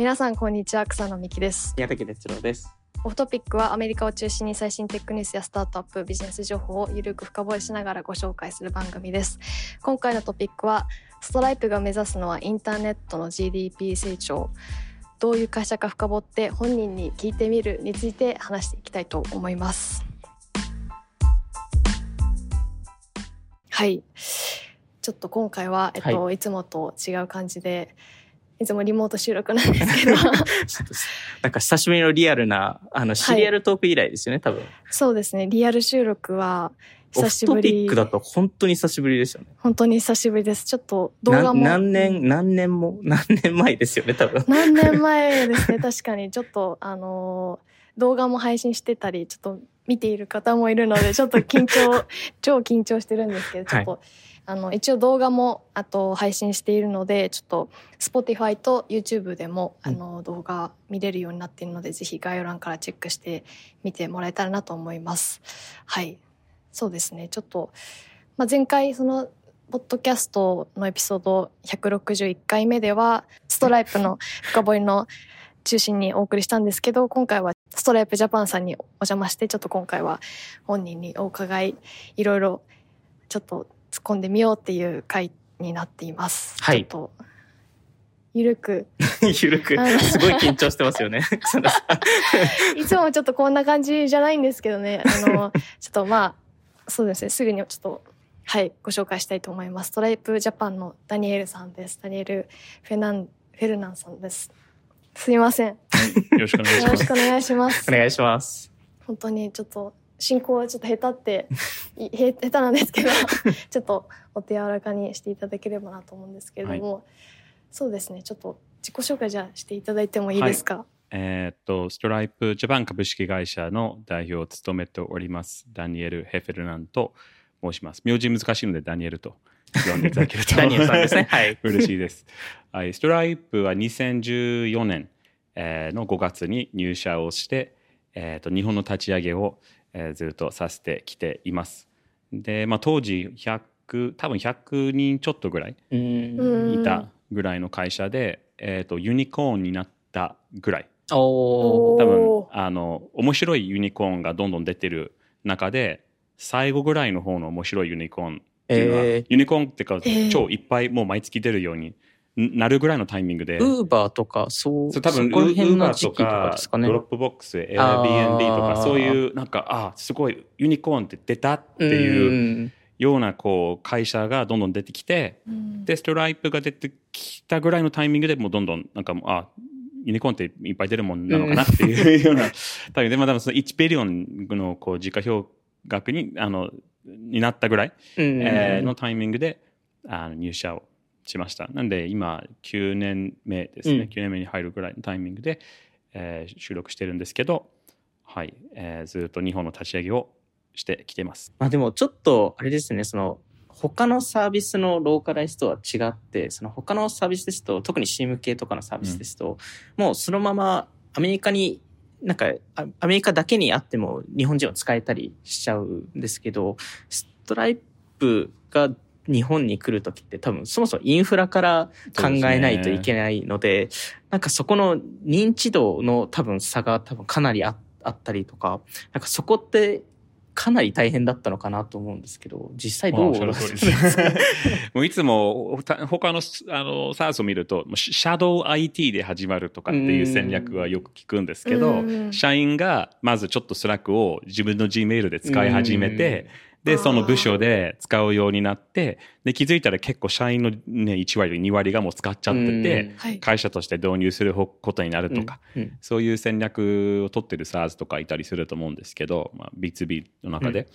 皆さんこんにちは草野美希です。宮崎哲郎です。オフトピックはアメリカを中心に最新テックニュースやスタートアップビジネス情報をゆるく深掘りしながらご紹介する番組です。今回のトピックはストライプが目指すのはインターネットの GDP 成長。どういう会社か深掘って本人に聞いてみるについて話していきたいと思います。はい。ちょっと今回は、えっと、、はいつもと違う感じでいつもリモート収録なんですけど。なんか久しぶりのリアルな、あの、シリアルトーク以来ですよね、多分。そうですね。リアル収録はオフト久しぶりピックだと本当に久しぶりですよね。本当に久しぶりです。ちょっと動な画も。何年、何年も、何年前ですよね、多分。何年前ですね。確かに。ちょっとあのー動画も配信してたりちょっと見ている方もいるのでちょっと緊張 超緊張してるんですけどちょっと、あの一応動画もあと配信しているのでちょっと Spotify と YouTube でも、あの動画見れるようになっているのでぜひ概要欄からチェックして見てもらえたらなと思います。はい。そうですね。ちょっと、まあ、前回そのポッドキャストのエピソード161回目ではストライプの深掘りの中心にお送りしたんですけど今回はストライプジャパンさんにお邪魔してちょっと今回は本人にお伺いいろいろちょっと突っ込んでみようっていう回になっています。はいちょっとゆるく ゆるくすごい緊張してますよね。いつもちょっとこんな感じじゃないんですけどねあの ちょっとまあそうですねすぐにちょっとはいご紹介したいと思います。ストライプジャパンのダニエルさんです。ダニエルフェナンフェルナンさんです。すいません。よろしくお願いしよろします。くお願いしますお。願いします。本当にちょっと進行はちょっと下手って 下手なんですけど ちょっとお手柔らかにしていただければなと思うんですけれども、そうですねちょっと自己紹介じゃあしていただいてもいいですか、えーっと、ストライプジャパン株式会社の代表を務めております、ダニエル・ヘフェルナンと申します。名字難しいので、ダニエルと呼んでいただけると。ダニエルさんですね。はい。嬉しいです。はい、ストライプは2014年、えーの5月に入社をして、えーっと日本の立ち上げを、えーずっとさせてきています。で、まあ、当時100、多分100人ちょっとぐらいいたぐらいの会社で、えー、とユニコーンになったぐらい。多分あの面白いユニコーンがどんどん出てる中で最後ぐらいの方の面白いユニコーンっていうのは、えーユニコーンっていうか、えー超いっぱいもう毎月出るようにんなるぐらいのタイミングで。 Uber とか、そう、そう多分ウそこらー辺のバーと時期とかかですかね。 Dropbox、Airbnb とかそういうなんかあすごいユニコーンって出たっていううんようなこう会社がどんどん出てきて、うん。でストライプが出てきたぐらいのタイミングでもうどんどんなんかもうあユニコーンっていっぱい出るもんなのかなっていうようなタイミングでまあでもその1 billion のこう時価評額にあのになったぐらい、うんえーのタイミングであの入社をしました。なんで今9年目ですね、うん。9年目に入るぐらいのタイミングで、えー収録してるんですけどはい、えーずっと日本の立ち上げをしてきてます。まあでもちょっと、あれですね、その、他のサービスのローカライズとは違って、その他のサービスですと、特に CM 系とかのサービスですと、もうそのままアメリカに、なんか、あアメリカだけにあっても日本人を使えたりしちゃうんですけど、ストライプが日本に来るときって多分そもそもインフラから考えないといけないので、なんかそこの認知度の多分差が多分かなりああったりとか、なんかそこってかなり大変だったのかなと思うんですけど、実際どうあおっしゃる通りです。もういつも他他のあの SaaS を見るとシャドウ IT で始まるとかっていう戦略はよく聞くんですけどうん。社員がまずちょっと Slack を自分の Gmail で使い始めてでその部署で使うようになってで気づいたら結構社員の、ね、1割2割がもう使っちゃっててはい。会社として導入することになるとか、うんうん。そういう戦略を取ってる SaaS とかいたりすると思うんですけど、まあ、B2B の中で、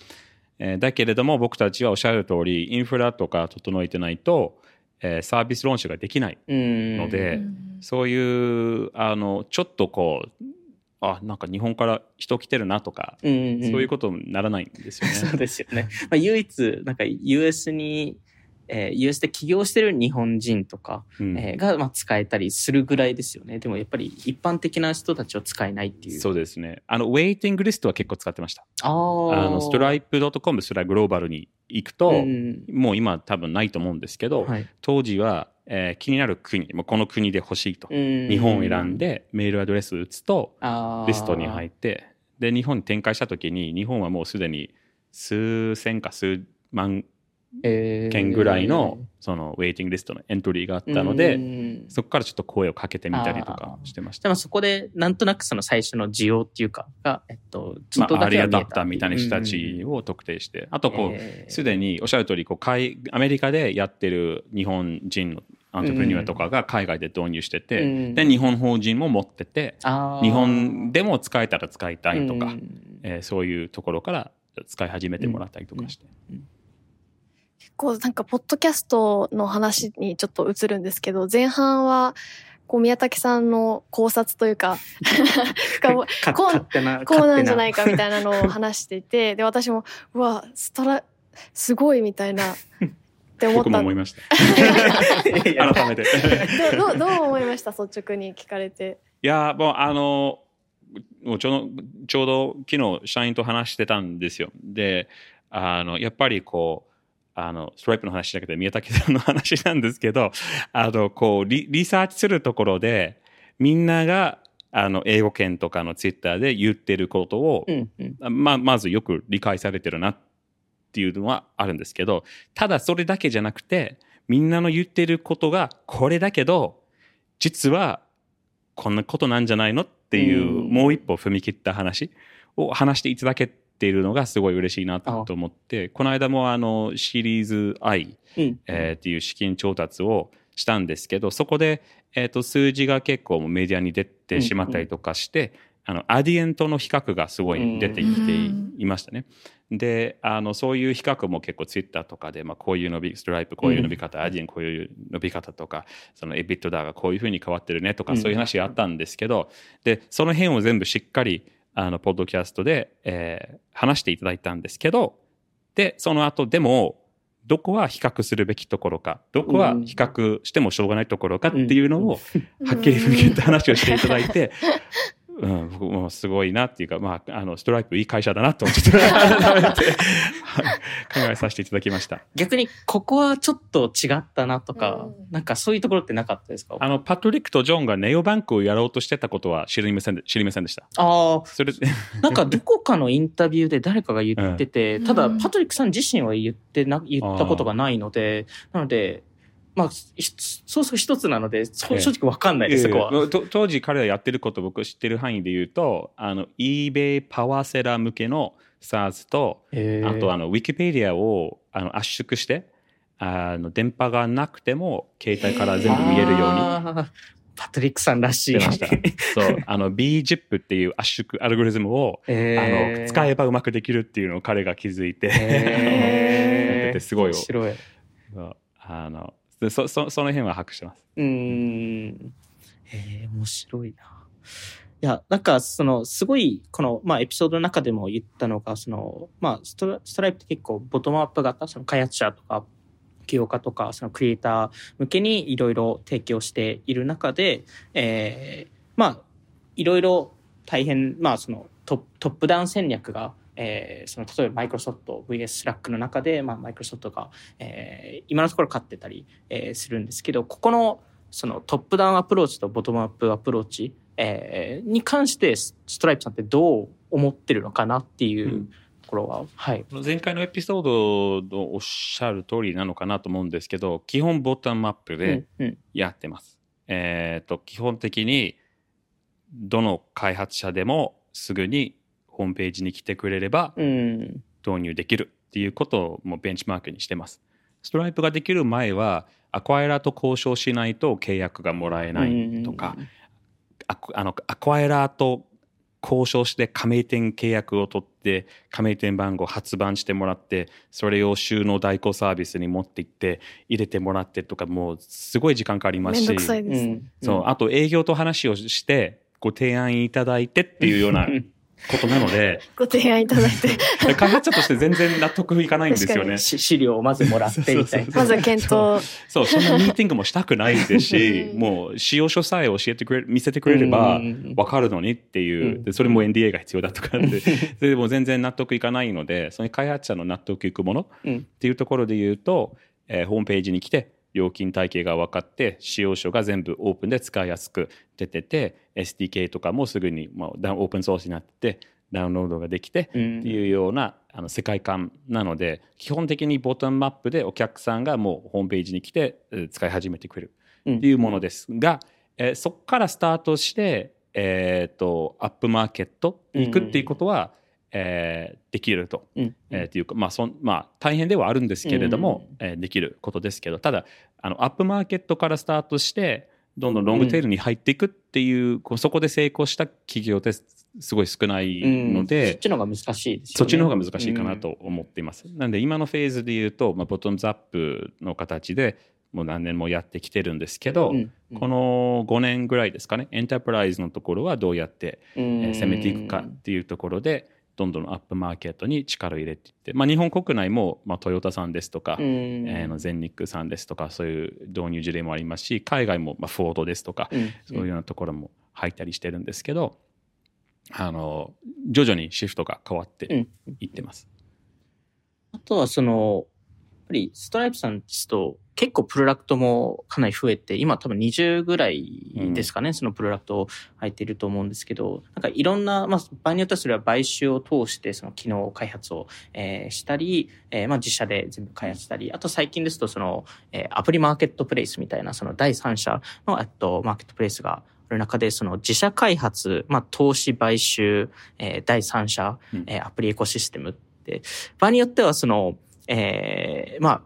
えーだけれども僕たちはおっしゃる通りインフラとか整えてないと、えーサービスローンチができないうんので、うん。そういうあのちょっとこうあなんか日本から人来てるなとか、うんそういうことにならないんですよね。そうですよね。まあ、唯一、なんか US に、えー US で起業してる日本人とか、うんえーが、まあ、使えたりするぐらいですよね。でもやっぱり一般的な人たちを使えないっていう。そうですね。あの、ウェイティングリストは結構使ってました。あの、ストライプ .com すらグローバルに行くと、うんもう今多分ないと思うんですけど、はい。当時はえー気になる国、もうこの国で欲しいと。日日本を選んでメールアドレスを打つとリストに入っって、で、日本に展開した時に、日本はもうすでに数千か数万て件ぐらいの、そのウェイティングリストのエントリーがあったので、そこからちょっと声をかけてみたりとかしてました。でもそこでなんとなくその最初の需要っていうかが、えっと、ちょまあ、っとだアリアダけは見えたプターみたいな人たちを特定して、あとこう、えーすでにおっしゃる通りこう海アメリカでやってる日本人のアントプレニュアとかが海外で導入してて、うんで日本法人も持っててあー。日本でも使えたら使いたいとか、うん。えーそういうところから使い始めてもらったりとかして、結構なんかポッドキャストの話にちょっと移るんですけど前半はこう宮武さんの考察というか こうこうなんじゃないかかみたいなのを話していてで私もうわストラすごいみたいなって思っ僕もた思いました。改めて。どうどう思いました？率直に聞かれて。いやもうあのちょうどちょうど昨日社員と話してたんですよ。であのやっぱりこうあのストライプの話だけど宮武さんの話なんですけどあのこうリリサーチするところでみんながあの英語圏とかのツイッターで言ってることを、うんうん。ままずよく理解されてるなっていうのはあるんですけどただそれだけじゃなくてみんなの言ってることがこれだけど実はこんなことなんじゃないのっていう、うん。もう一歩踏み切った話を話していただけているのがすごい嬉しいなと思ってこの間もあのシリーズ I、うん。えーっていう資金調達をしたんですけどそこで、えー、と数字が結構メディアに出てしまったりとかして、あのアディエントの比較がすごい出てきていましたね。であのそういう比較も結構ツイッターとかで、まあ、こういう伸びストライプこういう伸び方、アディエンこういう伸び方とかそのエビットダーがこういうふうに変わってるねとか、うん。そういう話があったんですけどでその辺を全部しっかりあのポッドキャストで、えー話していただいたんですけどでその後でもどこは比較するべきところかどこは比較してもしょうがないところかっていうのをはっきり踏み切った話をしていただいて、うん、僕もすごいなっていうか、まあ、あのストライプいい会社だなとちょっと改めてはい 考えさせていただきました。逆にここはちょっと違ったなとか、うんなんかそういうところってなかったですか？あのパトリックとジョンがネオバンクをやろうとしてたことは知りませんで知りませんでした。あそれなんかどこかのインタビューで誰かが言ってて、うんただうんパトリックさん自身は言ってな、言ったことがないので、なので、まあ、ひそうそう一つなので、正直わかんないです、そこは。ええと当時彼がやってることを僕知ってる範囲で言うとあの eBay パワーセラー向けの SARS とあとあのウィキペディアをあの圧縮してあの電波がなくても携帯から全部見えるようにパトリックさんらしい。そう。あの BZIP っていう圧縮アルゴリズムを、えあの使えばうまくできるっていうのを彼が気づいて、へー。やっててすごいよ。面白い。あのでそそその辺は把握してます。うん。へえ、面白いな。いや、なんか、その、すごい、この、まあ、エピソードの中でも言ったのが、その、まあ、ストライプって結構、ボトムアップ型、その開発者とか、起業家とか、そのクリエイター向けにいろいろ提供している中で、えーまあ、いろいろ大変、まあ、そのト、トップダウン戦略が、えーその、例えばマイクロソフト VS スラックの中で、まあ、マイクロソフトが、えー今のところ勝ってたり、えーするんですけど、ここの、そのトップダウンアプローチとボトムアップアプローチ、えーに関してスストライプさんってどう思ってるのかなっていううんところは、はい。前回のエピソードのおっしゃる通りなのかなと思うんですけど基本ボトムアップでうんうんやってます。えっ、と基本的にどの開発者でもすぐにホームページに来てくれればうん。導入できるっていうことをもうベンチマークにしてます。ストライプができる前はアクアエラーと交渉しないと契約がもらえないとか、アクあのアクアエラーと交渉して加盟店契約を取って加盟店番号発売してもらってそれを収納代行サービスに持って行って入れてもらってとかもうすごい時間かかりますし。そうあと営業と話をしてご提案いただいてっていうような ことなので。ご提案いただいて、開発者として全然納得いかないんですよね。し 資料をまずもらってみたいな。まずは検討。そう、そんなミーティングもしたくないですし、うん。もう使用書さえ教えてくれる、見せてくれればうん。わかるのにっていう。それも NDA が必要だとかって、そ れでも全然納得いかないので、その開発者の納得いくものうん。っていうところで言うと、えーホームページに来て、料金体系が分かって使用書が全部オープンで使いやすく出てて SDK とかもすぐに、まあ、オープンソースになっててダウンロードができてっていうようなあの世界観なので基本的にボトムアップでお客さんがもうホームページに来て使い始めてくるっていうものです。が、えー、そこからスタートして、えーと、アップマーケットに行くっていうことは、えー、できると、うん、えー、っていうか、まあそんまあ、大変ではあるんですけれども、うん、えー、できることですけどただあのアップマーケットからスタートしてどんどんロングテールに入っていくっていう、うん、そこで成功した企業ってすごい少ないので、うん、そっちの方が難しいですよね。そっちの方が難しいかなと思っています。うん、なんで今のフェーズで言うと、まあ、ボトムズアップの形でもう何年もやってきてるんですけど、うんうん、この5年ぐらいですかねエンタープライズのところはどうやって、えー、攻めていくかっていうところでどんどんアップマーケットに力を入れていって、まあ、日本国内も、まあ、トヨタさんですとか、えー、の全日空さんですとかそういう導入事例もありますし海外も、まあ、フォードですとか、うん、そういうようなところも入ったりしてるんですけどあの徐々にシフトが変わっていってます。うん、あとはそのぱりストライプさんですと結構プロダクトもかなり増えて、今多分20ぐらいですかね、うん、そのプロダクト入っていると思うんですけど、なんかいろんな、まあ場合によってはそれは買収を通してその機能開発を、えー、したり、えー、まあ自社で全部開発したり、あと最近ですとその、えー、アプリマーケットプレイスみたいなその第三者の、えっと、マーケットプレイスがある中で、その自社開発、まあ投資買収、えー、第三者、えー、アプリエコシステムって、場合によってはその、えー、まあ、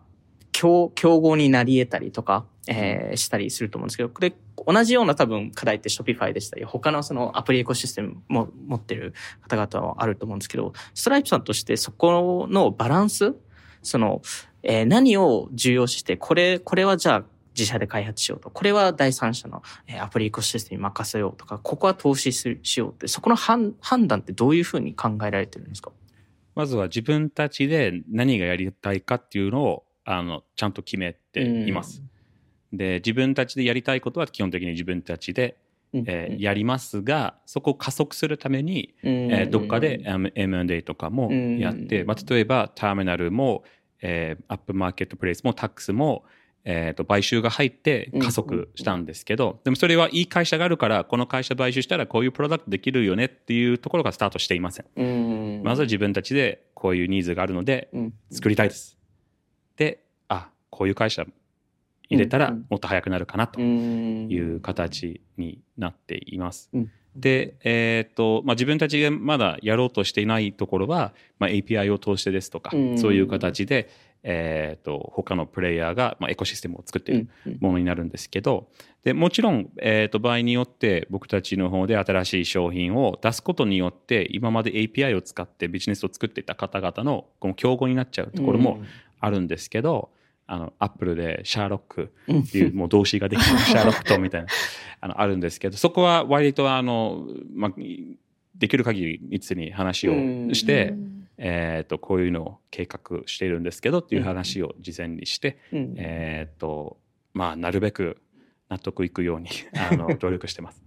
競、競合になり得たりとか、えー、したりすると思うんですけど、これ、同じような多分課題って Shopify でしたり、他のそのアプリエコシステムも持ってる方々はあると思うんですけど、ストライプさんとしてそこのバランス、その、えー、何を重要視して、これ、これはじゃあ自社で開発しようと。これは第三者のアプリエコシステムに任せようとか、ここは投資しようって、そこの判断ってどういうふうに考えられてるんですか？まずは自分たちで何がやりたいかっていうのをあのちゃんと決めています。で自分たちでやりたいことは基本的に自分たちで、えー、やりますがそこを加速するために、えー、どっかで M&A とかもやって、まあ、例えばターミナルも、えー、アップマーケットプレイスもタックスも、えー、と買収が入って加速したんですけど、でもそれはいい会社があるからこの会社買収したらこういうプロダクトできるよねっていうところがスタートしていません。まずは自分たちでこういうニーズがあるので作りたいです。であこういう会社入れたらもっと早くなるかなという形になっています。で、えーとまあ、自分たちがまだやろうとしていないところは、まあ、API を通してですとか、そういう形で、えーと、他のプレイヤーが、まあ、エコシステムを作っているものになるんですけど、でもちろん、えーと、場合によって僕たちの方で新しい商品を出すことによって今まで API を使ってビジネスを作っていた方々のこの競合になっちゃうところもあるんですけど、あのアップルでシャーロックっていうもう動詞ができる シャーロックとみたいなあのあるんですけどそこは割とあの、まあ、できる限りいつに話をして。えーと、こういうのを計画しているんですけどっていう話を事前にして、うん、えーとまあ、なるべく 納得いくようにあの 努力してます。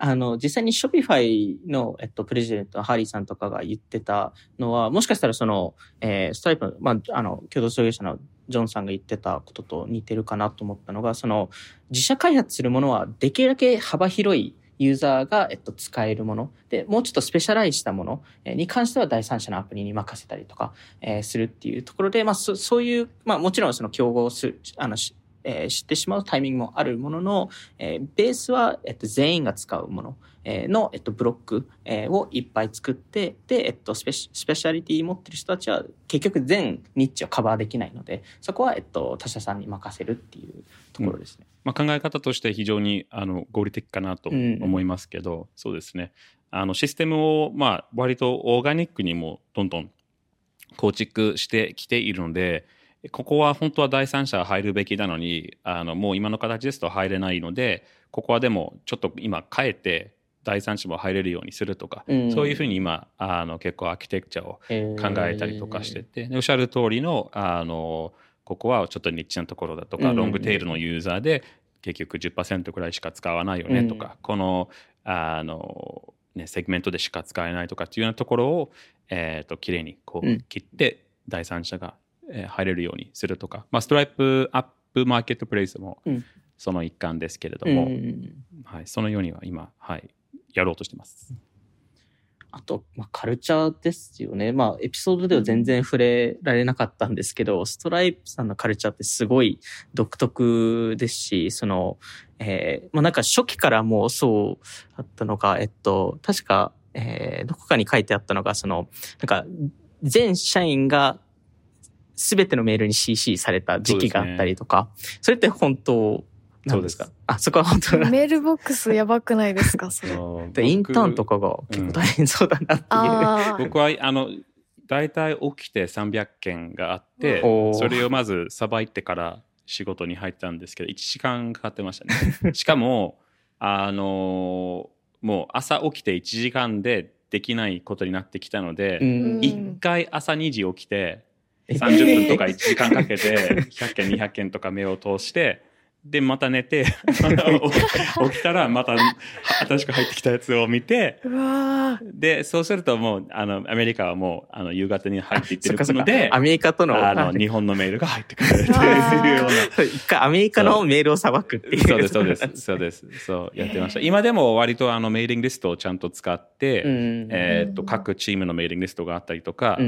あの、実際に Shopify の、えっと、プレジデント、ハリーさんとかが言ってたのは、もしかしたらその、えー、ストライプ、まあ、あの、共同創業者のジョンさんが言ってたことと似てるかなと思ったのが、その、自社開発するものはできるだけ幅広いユーザーが、えっと、使えるもの。で、もうちょっとスペシャライズしたものに関しては第三者のアプリに任せたりとか、えー、するっていうところで、まあ、そそういう、まあ、もちろんその競合す、あの、えー、知ってしまうタイミングもあるものの、えー、ベースは、えっと、全員が使うもの。の、えっと、ブロック、えをいっぱい作って、で、えっと、スペシスペシャリティ持ってる人たちは結局全ニッチをカバーできないので、そこは、えっと、他社さんに任せるっていうところですね。うんまあ、考え方として非常にあの合理的かなと思いますけど、うん、そうですね。あのシステムを、まあ、割とオーガニックにもどんどん構築してきているので、ここは本当は第三者入るべきなのにあのもう今の形ですと入れないのでここはでもちょっと今変えて第三者も入れるようにするとか、うん、そういうふうに今あの結構アーキテクチャを考えたりとかしてて、えー、おっしゃる通りのあのここはちょっとニッチなところだとか、うん、ロングテールのユーザーで結局10%くらいしか使わないよねとか、うん、このあの、ね、セグメントでしか使えないとかっていうようなところを、えーと、きれいにこう切って第三者が入れるようにするとか、まあ、ストライプアップマーケットプレイスもうん。その一環ですけれどうんも、はい、そのようには今、はい、やろうとしてます。あと、まあ、カルチャーですよね。まあ、エピソードでは全然触れられなかったんですけど、ストライプさんのカルチャーってすごい独特ですし、その、えー、まあなんか初期からもうそうだったのが、えっと、確か、えー、どこかに書いてあったのが、その、なんか、全社員が全てのメールに CC された時期があったりとか、そ,、れって本当なんです。かそうあ、そこは本当メールボックスやばくないですか？それ。でインターンとかが結構大変そうだなっていう。ああ。僕はあの大体起きて300件があってそれをまずさばいてから仕事に入ったんですけど1時間かかってましたね。しかもあのもう朝起きて1時間でできないことになってきたので、うん。1回朝2時起きてえ30分とか1時間かけて100件200件とか目を通してでまた寝て 起きたらまた新しく入ってきたやつを見てでそうするともうあのアメリカはもうあの夕方に入っていってるのでアメリカとの、あの日本のメールが入ってくるっていうような。一回アメリカのメールをさばくっていう。そうです、そうです、そうです。そう、やってました。今でも割とあのメーリングリストをちゃんと使って、うんえーっと、各チームのメーリングリストがあったりとか、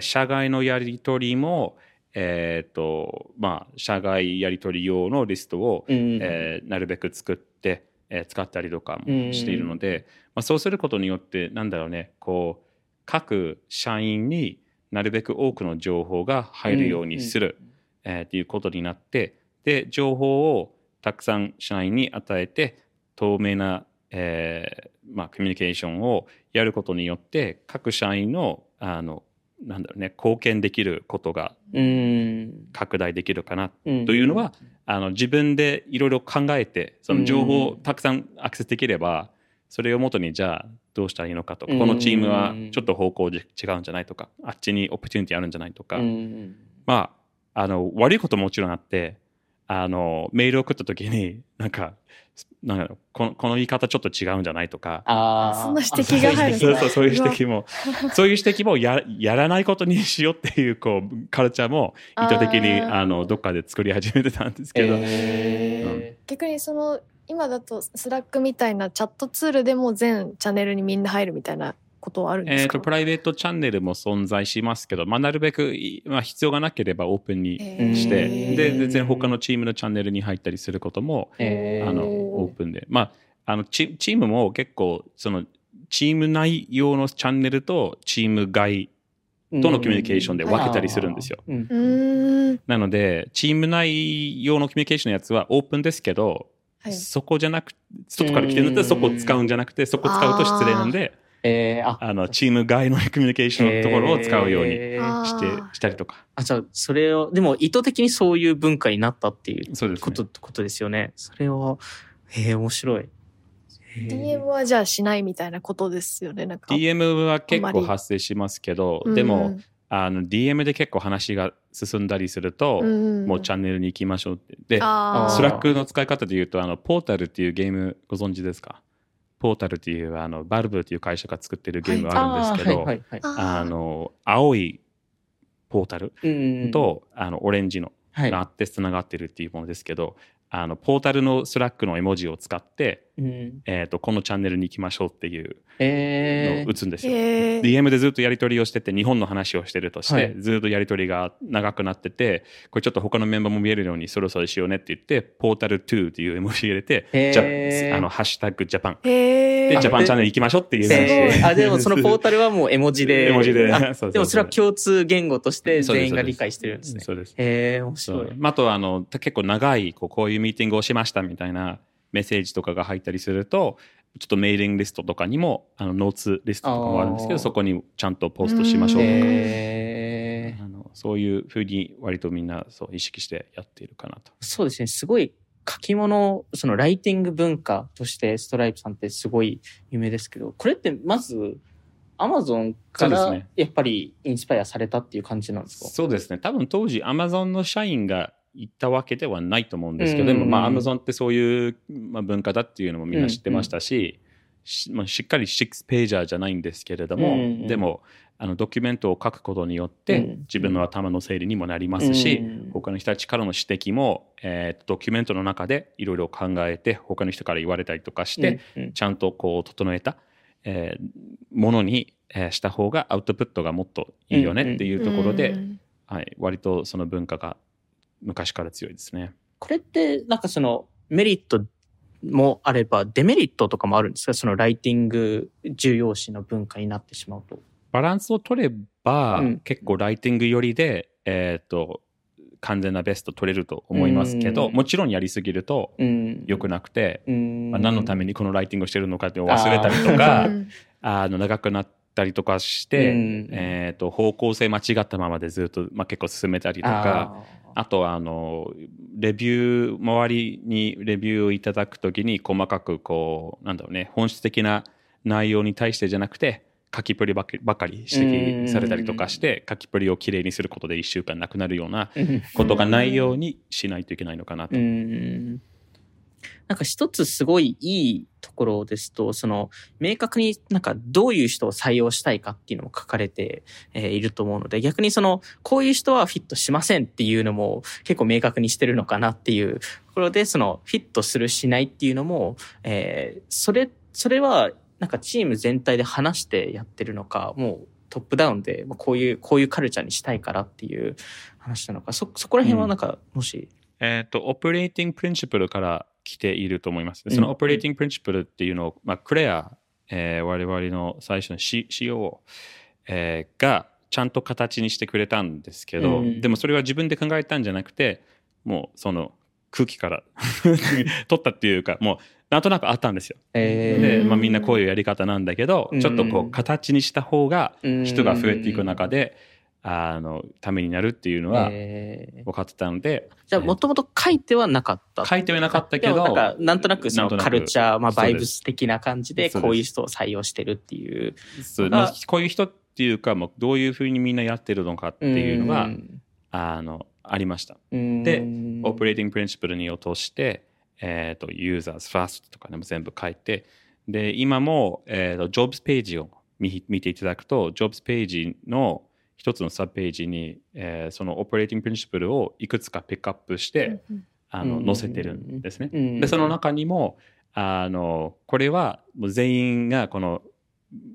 社外のやり取りも、えーっと、まあ、社外やり取り用のリストを、うんえーなるべく作って、えー使ったりとかうんもしているので、まあ、そうすることによってなんだろうねこう各社員になるべく多くの情報が入るようにする、えーっていうことになってで情報をたくさん社員に与えて透明な、えーまあ、コミュニケーションをやることによって各社員のあのなんだろうね貢献できることがうん。拡大できるかなうん。というのは、あの自分でいろいろ考えてその情報をたくさんアクセスできれば、それをもとにじゃあどうしたらいいのかとか、うん。このチームはちょっと方向で違うんじゃないとかあっちにオプチュニティあるんじゃないとか、うん。まああの悪いことももちろんあってあのメールを送った時になんかなんだろうこのこの言い方ちょっと違うんじゃないとか。あー。そんな指摘が入るそうそうそういう指摘も。そういう指摘もややらないことにしようっていうこうカルチャーも意図的にあーあのどっかで作り始めてたんですけど、え逆にその今だとスラックみたいなチャットツールでも全チャンネルにみんな入るみたいなことはあるんでえー、すか、とプライベートチャンネルも存在しますけど、まあ、なるべく、いまあ、必要がなければオープンにえして、ー。で全然他のチームのチャンネルに入ったりすることも、えー。あのオープンで、まあ、あのチチームも結構そのチーム内用のチャンネルとチーム外とのコミュニケーションで分けたりするんですよ。うん。うーん。なのでチーム内用のコミュニケーションのやつはオープンですけど、はい。そこじゃなく外から来てるんだったらそこを使うんじゃなくてそこ使うと失礼なんでえーああのチーム外のコミュニケーションのところを使うようにえーあーしてしたりとか。あじゃあそれをでも意図的にそういう文化になったっていうそうです、ね。ことことですよね。それはへえ面白い。DM はじゃあしないみたいなことですよねなんか DM は結構発生しますけど、うんでも、あの DM で結構話が進んだりすると、んもうチャンネルに行きましょうって。で、スラックの使い方で言うと、あの、ポータルっていうゲームご存知ですか？ポータルっていう、あの、バルブっていう会社が作ってるゲームがあるんですけど、はいあの、青いポータルうん。と、あの、オレンジのはい。があって繋がってるっていうものですけど、あの、ポータルのスラックの絵文字を使って、うん。えっ、と、このチャンネルに行きましょうっていうのえー。を打つんですよ。えー。DM でずっとやり取りをしてて日本の話をしてるとして、はいずっとやり取りが長くなっててこれちょっと他のメンバーも見えるようにそろそろしようねって言ってポータル2っていう絵文字入れて、じゃああのハッシュタグジャパン。へー。でジャパンチャンネル行きましょうっていうえーあでもそのポータルはもう絵文字で。絵文字で。あそうそうそう。でもそれは共通言語として全員が理解してるんですね。そうです。へえ面白い。まああとはあの結構長いこうこういうミーティングをしましたみたいなメッセージとかが入ったりするとちょっとメーリングリストとかにもあのノーツリストとかもあるんですけどそこにちゃんとポストしましょうとか、あのそういうふうに割とみんなそう意識してやっているかなと。そうですね。すごい書き物、そのライティング文化としてストライプさんってすごい有名ですけど、これってまず、アマゾンからやっぱりインスパイアされたっていう感じなんですか？そうですね。多分当時、アマゾンの社員が行ったわけではないと思うんですけど、うんでも、まあ、アマゾンってそういう、まあ、文化だっていうのもみんな知ってましたし、し,、まあ、しっかり6ページャーじゃないんですけれども、うんうん。でもあのドキュメントを書くことによって、うん自分の頭の整理にもなりますし、うん他の人たちからの指摘も、えードキュメントの中でいろいろ考えて他の人から言われたりとかして、うんうん。ちゃんとこう整えた、えーものに、えーした方がアウトプットがもっといいよねっていうところで、うん。はい、割とその文化が昔から強いですね。これって、なんかその、メリットもあれば、デメリットとかもあるんですか？そのライティング重要視の文化になってしまうと。バランスを取れば、うん。結構ライティング寄りで、えっ、と、完全なベスト取れると思いますけど、うん。もちろんやりすぎるとうん。良くなくて、うん。まあ、何のためにこのライティングをしてるのかって忘れたりとか、うんあの長くなったりとかして、うんえっ、と、方向性間違ったままでずっと、まあ、結構進めたりとか、ああとはあのレビュー周りにレビューをいただくときに細かくこうなんだろうね本質的な内容に対してじゃなくて書きプリばかりばかり指摘されたりとかして書きプリをきれいにすることで1週間なくなるようなーことがないようにしないといけないのかなと。うんなんか一つすごいいいところですと、その、明確になんかどういう人を採用したいかっていうのも書かれて、えいると思うので、逆にその、こういう人はフィットしませんっていうのも結構明確にしてるのかなっていうところで、その、フィットするしないっていうのも、えそれ、それはなんかチーム全体で話してやってるのか、もうトップダウンで、まこういう、こういうカルチャーにしたいからっていう話なのか、そ、そこら辺はなんか、もし、えっ、と、 operating principle から来ていると思います。うんその operating principle っていうのを、まあ、クレア、えー我々の最初の C- COO、えーがちゃんと形にしてくれたんですけど、うんでもそれは自分で考えたんじゃなくて、もうその空気から 取ったっていうか、もうなんとなくあったんですよ。えで、うんまあ、みんなこういうやり方なんだけど、うんちょっとこう形にした方がー人が増えていく中で、あの、ためになるっていうのはえー分かってたので、じゃあ、もともと書いてはなかった。書いてはなかったけどなんか、なんとなくそのカルチャー、まあ、バイブス的な感じで、こういう人を採用してるっていう。そうこういう人っていうか、もうどういうふうにみんなやってるのかっていうのが、あの、ありました。うん、でうん operating principle に落として、えっ、と、ユーザーズファーストとかでも全部書いて、で、今も、えっ、と、 jobs page を見見ていただくと、 jobs page の一つのサブページに、えーその operating principle をいくつかピックアップして、あの、うん載せてるんですね。うんで、その中にも、あの、これはもう全員がこの、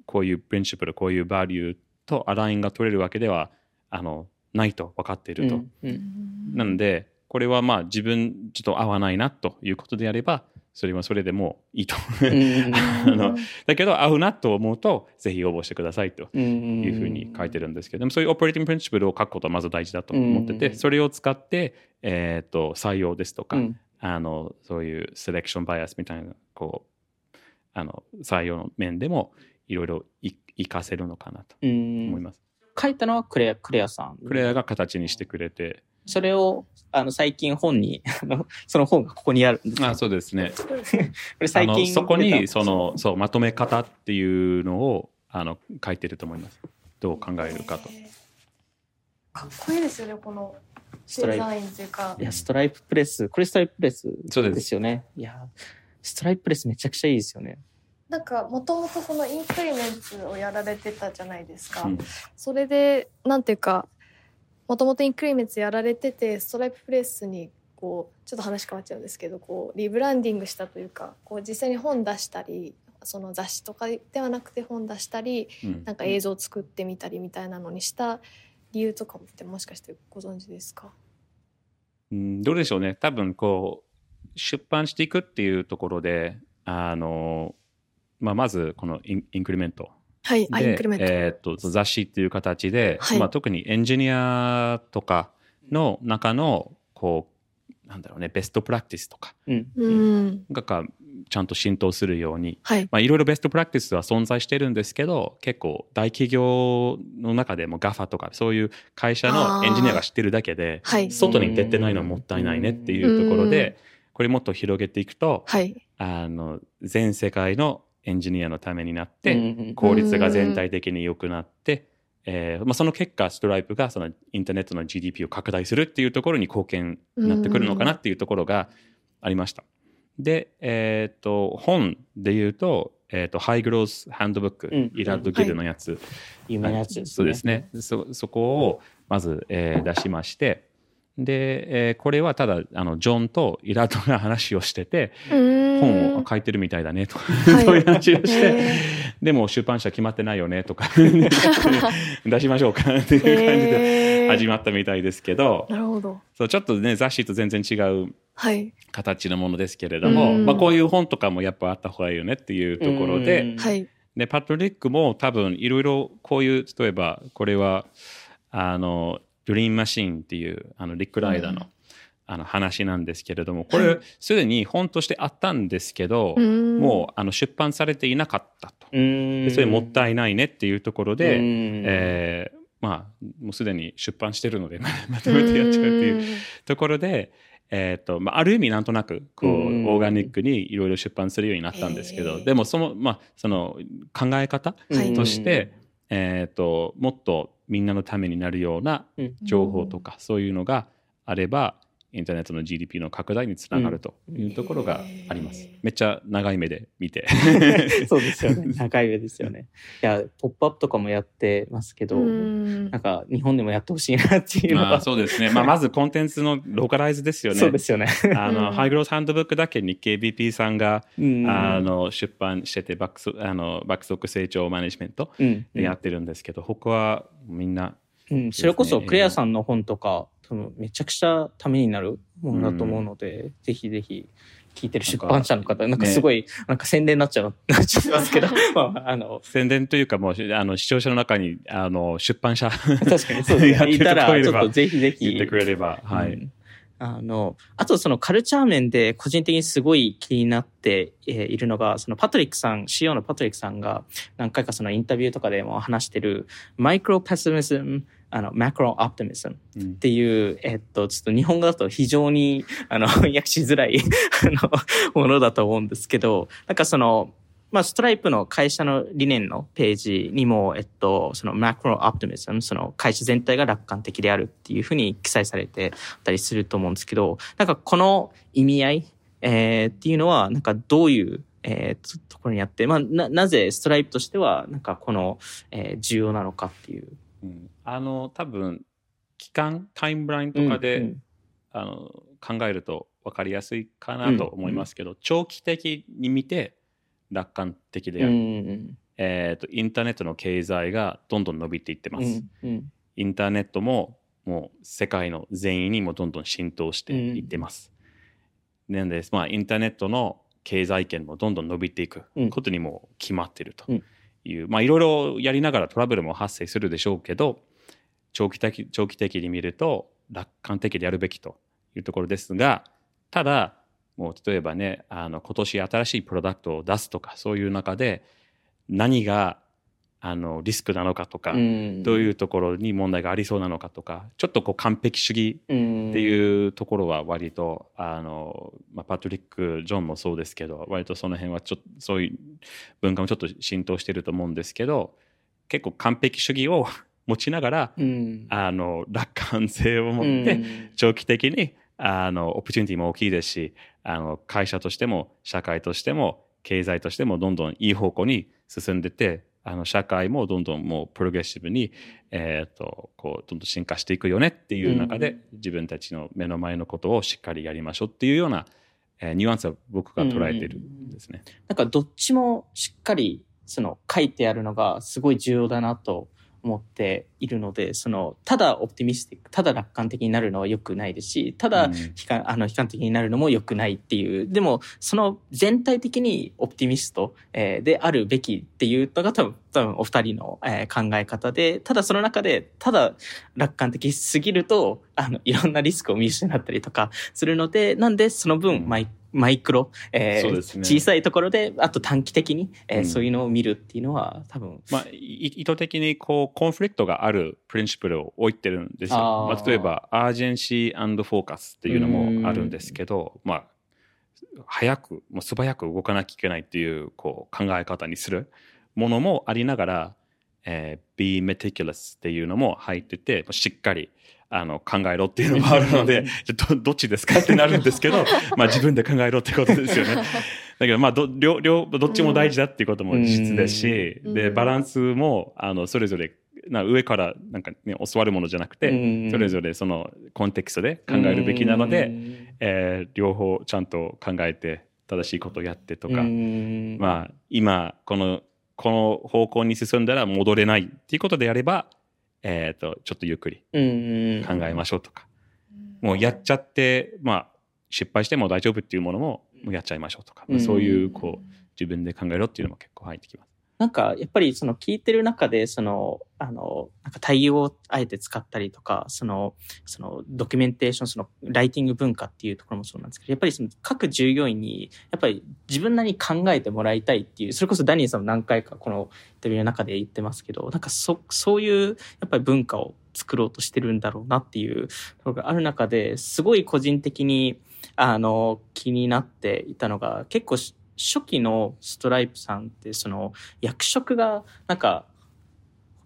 こういう principle、こういうバリューと align が取れるわけでは、あの、ないと分かっていると。うんうん。なので、これはまあ自分ちょっと合わないなということであれば、それはそれでもいいと。うん あのだけど、合うなと思うと、ぜひ応募してくださいとうんいうふうに書いてるんですけど、でもそういう operating principle を書くことはまず大事だと思ってて、うんそれを使って、えっ、と、採用ですとか、うんあの、そういう selection bias みたいな、こう、あの、採用の面でも、いろいろい活かせるのかなとうん思います。書いたのはクレア、クレアさん。クレアが形にしてくれて、それを、あの、最近本に、あのその本がここにあるんですけどあそうですね。これあ最近のそこにそのそうまとめ方っていうのをあの書いてると思います。どう考えるかと。かっこいいですよねこのストライプデザインというかいや、ストライププレス、これストライププレスそうですよね。いや、ストライププレスめちゃくちゃいいですよね。なんかもともとそのインクリメンツをやられてたじゃないですか、うんそれでなんていうかもともとインクリメンツやられててストライププレスにこうちょっと話変わっちゃうんですけどこうリブランディングしたというかこう実際に本出したりその雑誌とかではなくて本出したりうん。なんか映像作ってみたりみたいなのにした理由とかってもしかしてご存知ですか？うんどうでしょうね。多分こう出版していくっていうところであの、まあ、まずこのインインクリメントはいあインでクリメント、えーっと雑誌っていう形で、はい。まあ、特にエンジニアとかの中のこうなんだろうねベストプラクティスとか。うん。うん。がかちゃんと浸透するように。はい。まあ、いろいろベストプラクティスは存在してるんですけど結構大企業の中でも GAFA とかそういう会社のエンジニアが知ってるだけではい。外に出てないのはもったいないねっていうところでこれもっと広げていくとはい。あの全世界のエンジニアのためになってうん効率が全体的に良くなって、えーまあ、その結果ストライプがそのインターネットの GDP を拡大するっていうところに貢献になってくるのかなっていうところがありました。で、えっと本で言うとえっ、と、ハイグロースハンドブック、うんイラッドギルのやつ、有名なやつですね。そうですね。そ、そこをまず、えー出しまして、で、えーこれはただ、あの、ジョンとイラッドが話をしてて、本本を書いてるみたいだねとそういう話をして、へでも出版社決まってないよねとか、出しましょうかっていう感じで始まったみたいですけど、なるほど。そうちょっとね、雑誌と全然違うはい。形のものですけれども、うんまあ、こういう本とかもやっぱあった方がいいよねっていうところで、うんはい。でパトリックも多分いろいろこういう例えばこれはあのドリームマシーンっていうあのリック・ライダーの,、うん。あの話なんですけれどもこれはい。すでに本としてあったんですけど、うん。もうあの出版されていなかったと。それもったいないねっていうところで、うん。えーまあもうすでに出版してるのでまとめてやっちゃうっていうところで、えーとまあ、ある意味なんとなくこう、うん。オーガニックにいろいろ出版するようになったんですけど、でもその,、まあ、その考え方はいとして、えー、ともっとみんなのためになるようなうん。情報とか、そういうのがあればインターネットの GDP の拡大につながるというところがあります。へーめっちゃ長い目で見て。そうですよね。長い目ですよね。いや、ポップアップとかもやってますけど、うんなんか日本でもやってほしいなっていうのは、まあそうですね。まあまずコンテンツのローカライズですよね。そうですよね。あの、う んハイグロースハンドブックだけ日経 BP さんが、うんあの出版してて爆速あの爆速成長マネジメントうんでやってるんですけど、他はみんなうん、それこそクレアさんの本とか、多分めちゃくちゃためになるものだと思うので、ぜひぜひ聞いてる出版社の方、なんかすごい、なんか宣伝になっちゃうなっちゃいますけど、まあ、あの、宣伝というかもうあの視聴者の中にあの出版社 確かにそうですね。いたら、ちょっとぜひぜひ。言ってくれれば、はい、うんあの、あとそのカルチャー面で個人的にすごい気になってえーいるのが、そのパトリックさん、CEO のパトリックさんが何回かそのインタビューとかでも話してるマイクロペシミズム、あの、マクロオプティミズムうんっていう、えっと、ちょっと日本語だと非常に、あの、訳しづらい、あの、ものだと思うんですけど、なんかその、まあ、ストライプの会社の理念のページにも、えっと、そのマクロオプティミズム、その会社全体が楽観的であるっていうふうに記載されてたりすると思うんですけど、なんかこの意味合い、えーっていうのは、なんかどういう、えーとところにあって、まあ、な、なぜストライプとしては、なんかこの、えー重要なのかっていう。うん。あの多分期間タイムラインとかで、うんあの考えると分かりやすいかなと思いますけど、長期的に見て楽観的であうる、んえーとインターネットの経済がどんどん伸びていってます、うんうん。インターネットももう世界の全員にもどんどん浸透していってます、なんで、まあ、インターネットの経済圏もどんどん伸びていくうん。ことにも決まってると。うんいう、まあいろいろやりながらトラブルも発生するでしょうけど長期的長期的に見ると楽観的でやるべきというところですがただもう例えばねあの今年新しいプロダクトを出すとかそういう中で何があのリスクなのかとか、うん。どういうところに問題がありそうなのかとかちょっとこう完璧主義っていうところは割とあの、まあ、パトリック・ジョンもそうですけど割とその辺はちょっとそういう文化もちょっと浸透してると思うんですけど結構完璧主義を 持ちながらうん。あの楽観性を持って長期的にあのオプチュニティも大きいですしあの会社としても社会としても経済としてもどんどんいい方向に進んでてあの社会もどんどんもうプログレッシブに、えー、とこうどんどん進化していくよねっていう中で、自分たちの目の前のことをしっかりやりましょうっていうような、えーニュアンスは僕が捉えてるんですね。なんかどっちもしっかりその書いてあるのがすごい重要だなと思っているので、そのただオプティミスティック、ただ楽観的になるのは良くないですし、ただうん。悲観、あの悲観的になるのも良くないっていう、でもその全体的にオプティミスト、えーであるべきっていうのが多分、多分お二人の、えー考え方で、ただその中で、ただ楽観的すぎると、あの、いろんなリスクを見失ったりとかするので、なんでその分、うんマイクロ、えーね。小さいところで、あと短期的に、えーうん。そういうのを見るっていうのは多分、まあ、い意図的にこうコンフリクトがあるプリンシプルを置いてるんですよ。あー。まあ、例えばアージェンシーフォーカスっていうのもあるんですけど、まあ、早くもう素早く動かなきゃいけないっていうこう考え方にするものもありながら、えー be meticulous っていうのも入っててしっかりあの考えろっていうのもあるのでどどっちですかってなるんですけど まあ自分で考えろってことですよね。だけどまあど両両どっちも大事だっていうことも事実ですし、うん。でバランスもあのそれぞれな上からなんか、ね、教わるものじゃなくて、うんそれぞれそのコンテクストで考えるべきなので、うんえー両方ちゃんと考えて正しいことをやってとか、うん。まあ今このこの方向に進んだら戻れないっていうことであれば、えー、とちょっとゆっくりうん考えましょうとか、もうやっちゃって、まあ、失敗しても大丈夫っていうものももうやっちゃいましょうとか、うん。そういうこう自分で考えろっていうのも結構入ってきます。なんか、やっぱりその聞いてる中で、その、あの、なんか対応をあえて使ったりとか、その、そのドキュメンテーション、そのライティング文化っていうところもそうなんですけど、やっぱりその各従業員に、やっぱり自分なりに考えてもらいたいっていう、それこそダニエルさんも何回かこのインタビューの中で言ってますけど、なんかそ、そういう、やっぱり文化を作ろうとしてるんだろうなっていうところがある中で、すごい個人的に、あの、気になっていたのが、結構初期のストライプさんって、その、役職が、なんか、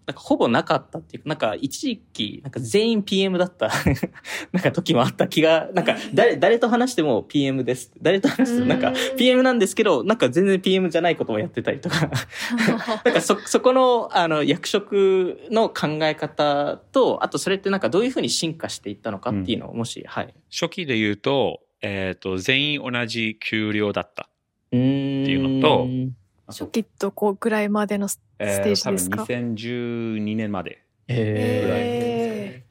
なんかほぼなかったっていうか、なんか一時期、なんか全員 PM だった、なんか時もあった気が、なんか誰、誰と話しても PM です。誰と話してもなんか PM なんですけど、なんか全然 PM じゃないこともやってたりとか、なんかそ、そこの、あの、役職の考え方と、あとそれってなんかどういうふうに進化していったのかっていうのを、もし、はい。初期で言うと,、えー、と全員同じ給料だった。うーん。っていうのと初期とこうぐらいまでのステージですか？多分2012年までへ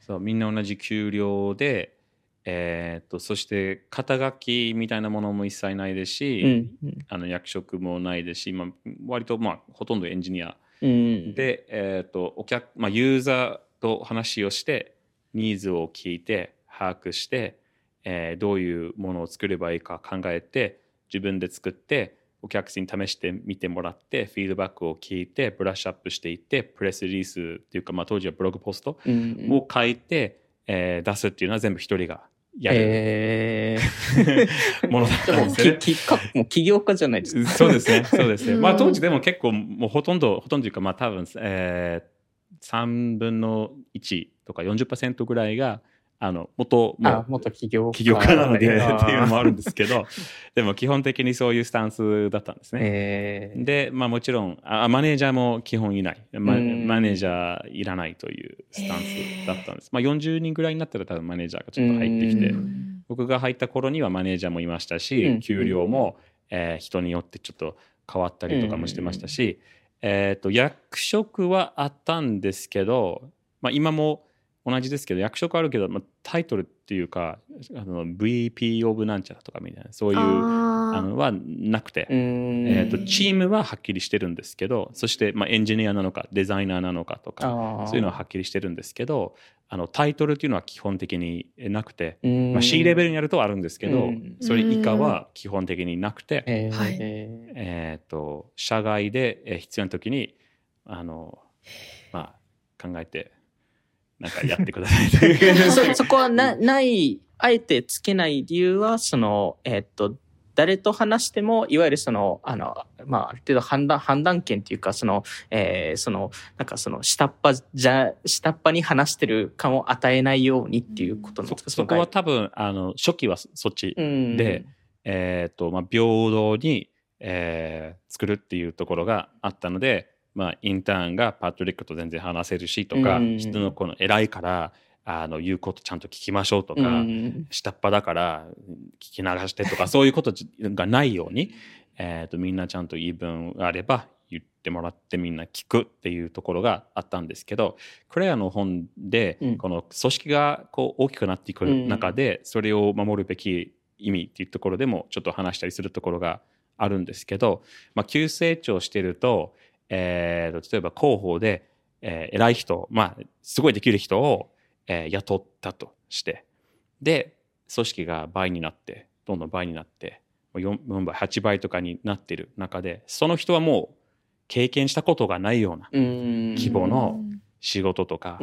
そうみんな同じ給料で、えー、とそして肩書きみたいなものも一切ないですし、うん。あの役職もないですし、まあ、割と、まあ、ほとんどエンジニアうん。で、えー、とお客、まあ、ユーザーと話をしてニーズを聞いて把握して、えーどういうものを作ればいいか考えて自分で作ってお客さんに試してみてもらってフィードバックを聞いてブラッシュアップしていってプレスリリースっていうか、まあ、当時はブログポストうんを書いて、えー出すっていうのは全部一人がやる。え ものだったんですよねき、き、か、もう起業家じゃないですか。そうですね、そうですね。まあうん当時でも結構もうほとんど、ほとんどというかまあ多分、えー、3分の1とか40%ぐらいが、あの、元、も元起業家。起業家なのでっていうのもあるんですけど、でも基本的にそういうスタンスだったんですね。えー、で、まあもちろんあ、マネージャーも基本いない。マうんマネージャーいらないというスタンスだったんです。まあ40人ぐらいになったら多分マネージャーがちょっと入ってきてう、僕が入った頃にはマネージャーもいましたし、うん給料も、えー人によってちょっと変わったりとかもしてましたし、えー、と役職はあったんですけど、まあ、今も同じですけど役職あるけど、まあ、タイトルっていうかあの VP オブなんちゃらとかみたいなそういうああのはなくて、うん。えー、とチームははっきりしてるんですけどそして、まあ、エンジニアなのかデザイナーなのかとかそういうのははっきりしてるんですけどあのタイトルっていうのは基本的になくて、うん。まあ、C レベルにやるとあるんですけど、うん。それ以下は基本的になくて、えー。はい。えー、と社外でえー必要な時にあの、まあ、考えてなんかやってくださいそ そこはな、ない、あえてつけない理由は、その、えーっと、誰と話しても、いわゆるその、あの、まあ、ある程度判断、判断権っていうか、その、えーその、なんかその、下っ端じゃ、下っ端に話してる感を与えないようにっていうことなんそですか？そこは多分あの初期はそっち、うん。で、えーとまあ、平等に、えー作るっていうところがあったので、まあ、インターンがパトリックと全然話せるしとか、うん。人のこの偉いからあの言うことちゃんと聞きましょうとか、うん。下っ端だから聞き流してとかそういうことがないように、えー、とみんなちゃんと言い分があれば言ってもらってみんな聞くっていうところがあったんですけどクレアの本でうん。この組織がこう大きくなっていく中でそれを守るべき意味っていうところでもちょっと話したりするところがあるんですけど、まあ、急成長してると,、えー、と例えば広報で、えー偉い人、まあ、すごいできる人を、えー雇ったとしてで組織が倍になってどんどん倍になってもう 4, 4倍8倍とかになってる中でその人はもう経験したことがないようなうん。希望の仕事とか、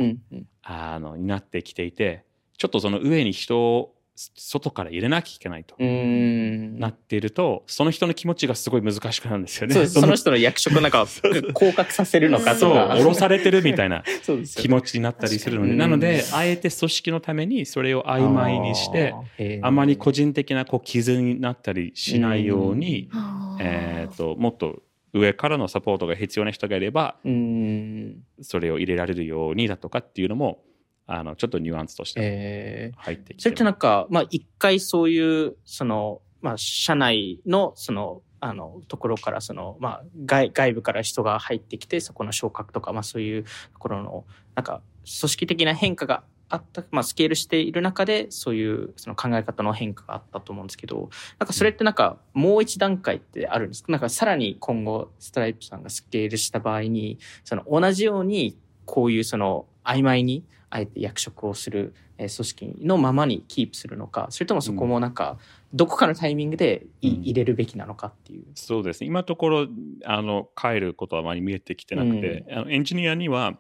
あのになってきていてちょっとその上に人を外から入れなきゃいけないと。なっていると、その人の気持ちがすごい難しくなるんですよね。その人の役職なんか 降格させるのかとか。降ろされてるみたいな 気持ちになったりするので、なので、あえて組織のためにそれを曖昧にして、ー、あまり個人的なこう傷になったりしないように、えっ、と、もっと上からのサポートが必要な人がいれば。それを入れられるようにだとかっていうのも、あの、ちょっとニュアンスとしてえー入ってきて。それってなんか、まあ一回そういう、その、まあ社内の、その、あの、ところから、その、まあ外、外部から人が入ってきて、そこの昇格とか、まあそういうところの、なんか、組織的な変化があった、まあスケールしている中で、そういう、その考え方の変化があったと思うんですけど、なんかそれってなんか、もう一段階ってあるんですか？なんかさらに今後、ストライプさんがスケールした場合に、その同じように、こういうその、曖昧に、あえて役職をする、えー組織のままにキープするのか、それともそこもなんか、どこかのタイミングでいうん。入れるべきなのかっていう。そうですね。今のところ、あの、変えることはあまり見えてきてなくて、あのエンジニアには、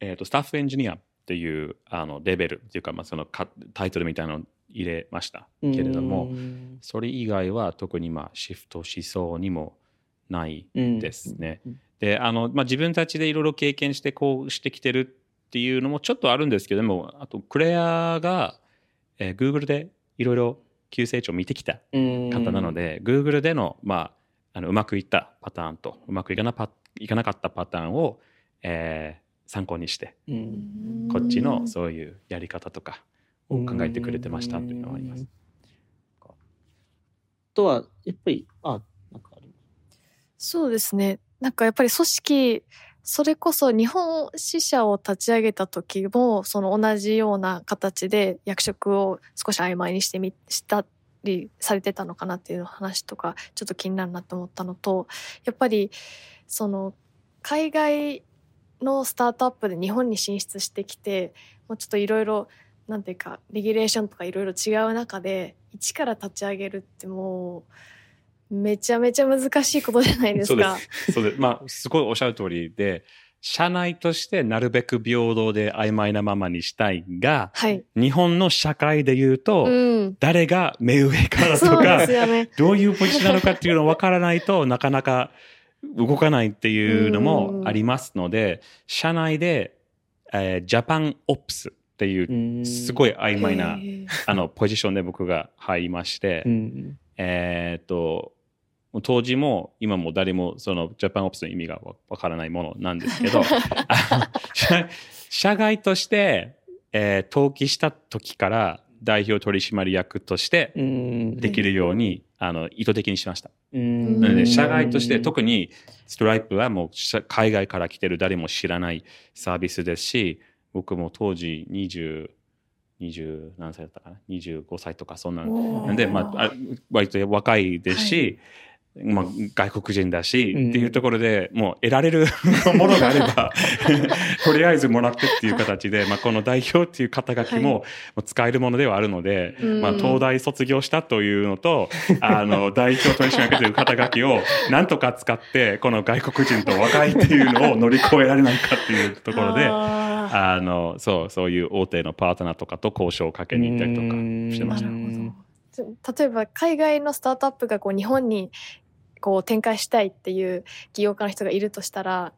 えっ、と、スタッフエンジニアっていう、あの、レベルっていうか、まあ、そのかタイトルみたいなのを入れましたけれども、うん。それ以外は特にまあシフトしそうにもないですね。うん。で、あの、まあ、自分たちでいろいろ経験してこうしてきてるっていうのもちょっとあるんですけども、あと、クレアが、えー Google でいろいろ急成長を見てきたうん方なので、Google での,、まあ、あのうまくいったパターンとうまくいかなパいかなかったパターンを、えー参考にしてうんこっちのそういうやり方とかを考えてくれてましたっていうのはあります。あとは、やっぱり、あ、なんかありそうですね。なんかやっぱり組織、それこそ日本支社を立ち上げた時も、その同じような形で役職を少し曖昧にしてみ、したりされてたのかなっていう話とか、ちょっと気になるなと思ったのと、やっぱり、その、海外のスタートアップで日本に進出してきて、もうちょっといろいろ、なんていうか、レギュレーションとかいろいろ違う中で、一から立ち上げるってもう、めちゃめちゃ難しいことじゃないですか。そうです。まあ、すごいおっしゃる通りで、社内としてなるべく平等で曖昧なままにしたいが、はい。日本の社会で言うと、うん。誰が目上からとかね。どういうポジションなのかっていうの分からないとなかなか動かないっていうのもありますので、社内で、えージャパンオプスっていうすごい。い曖昧なあのポジションで僕が入りまして、うんえーっと、当時も今も誰もそのジャパンオプスの意味がわわからないものなんですけど、社 社外として、えー登記した時から代表取締役としてうんできるように、あの意図的にしました。うんなので、うん社外として特にストライプはもう社海外から来てる誰も知らないサービスですし、僕も当時20、20何歳だったかな ?25 歳とかそんなんで、まあ、あ割と若いですし、まあ、外国人だし、うん。っていうところでもう得られる ものがあれば、とりあえずもらってっていう形で、まあ、この代表っていう肩書きも,、使えるものではあるので、うん。まあ、東大卒業したというのと、あの、代表取締役という肩書きをなんとか使って、この外国人と若いっていうのを乗り越えられないかっていうところで、ああの、そう、そういう大手のパートナーとかと交渉をかけに行ったりとかしてーました。例えば海外のスタートアップがこう日本にこう展開したいっていう起業家の人がいるとしたら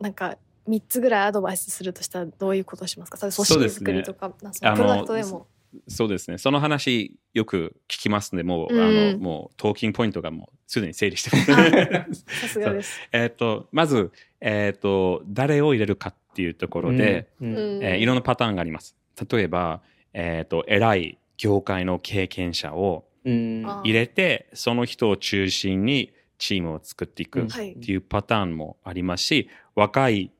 なんか3つぐらいアドバイスするとしたらどういうことをしますか？それ組織作りとか、なんかそのあのプロダクトでも。そうですね。その話よく聞きますので、もう、うんあの、もうトーキングポイントがもうすでに整理してます。さすがです。えっと、まず、えっ、と、誰を入れるかっていうところで、うんうん。えーいろんなパターンがあります。例えば、えっ、と、偉い業界の経験者をうん。あ入れて、その人を中心にチームを作っていくっはい。ていうパターンもありますし、若い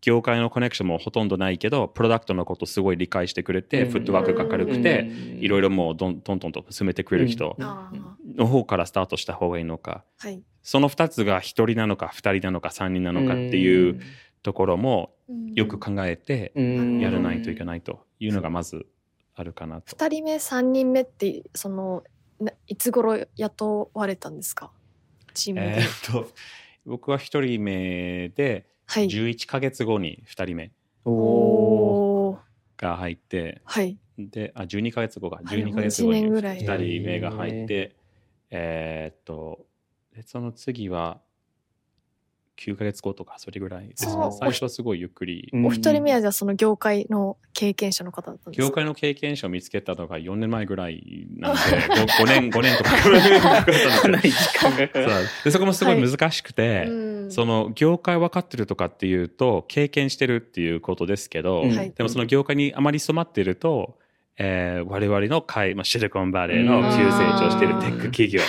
業界のコネクションもほとんどないけど、プロダクトのことすごい理解してくれて、うん。フットワークが軽くて、いろいろろもうどんどんどんと進めてくれる人の方からスタートした方がいいのか、はい。その2つが1人なのか2人なのか3人なのかっていうところもよく考えてうんやらないといけないというのがまずあるかなと。2人目3人目ってそのないつ頃雇われたんですか？チームで。えーっと、僕は1人目ではい。11ヶ月後に2人目が入って、はい。で、あ、12ヶ月後か。はい12ヶ月後に一年ぐらい2人目が入って、えーっと、でその次は9ヶ月後とか、それぐらいですね。そう。最初はすごいゆっくり。お一人目はじゃあその業界の経験者の方だったんですか？業界の経験者を見つけたのが4年前ぐらいなんで、5, 年、5年とか。かなり時間。がでそこもすごい難しくて、うんその業界分かってるとかってい。うと経験してるっていうことですけど、うん。はいでもその業界にあまり染まってると、えー我々の会、まあ、シリコンバレーの急成長してるテック企業、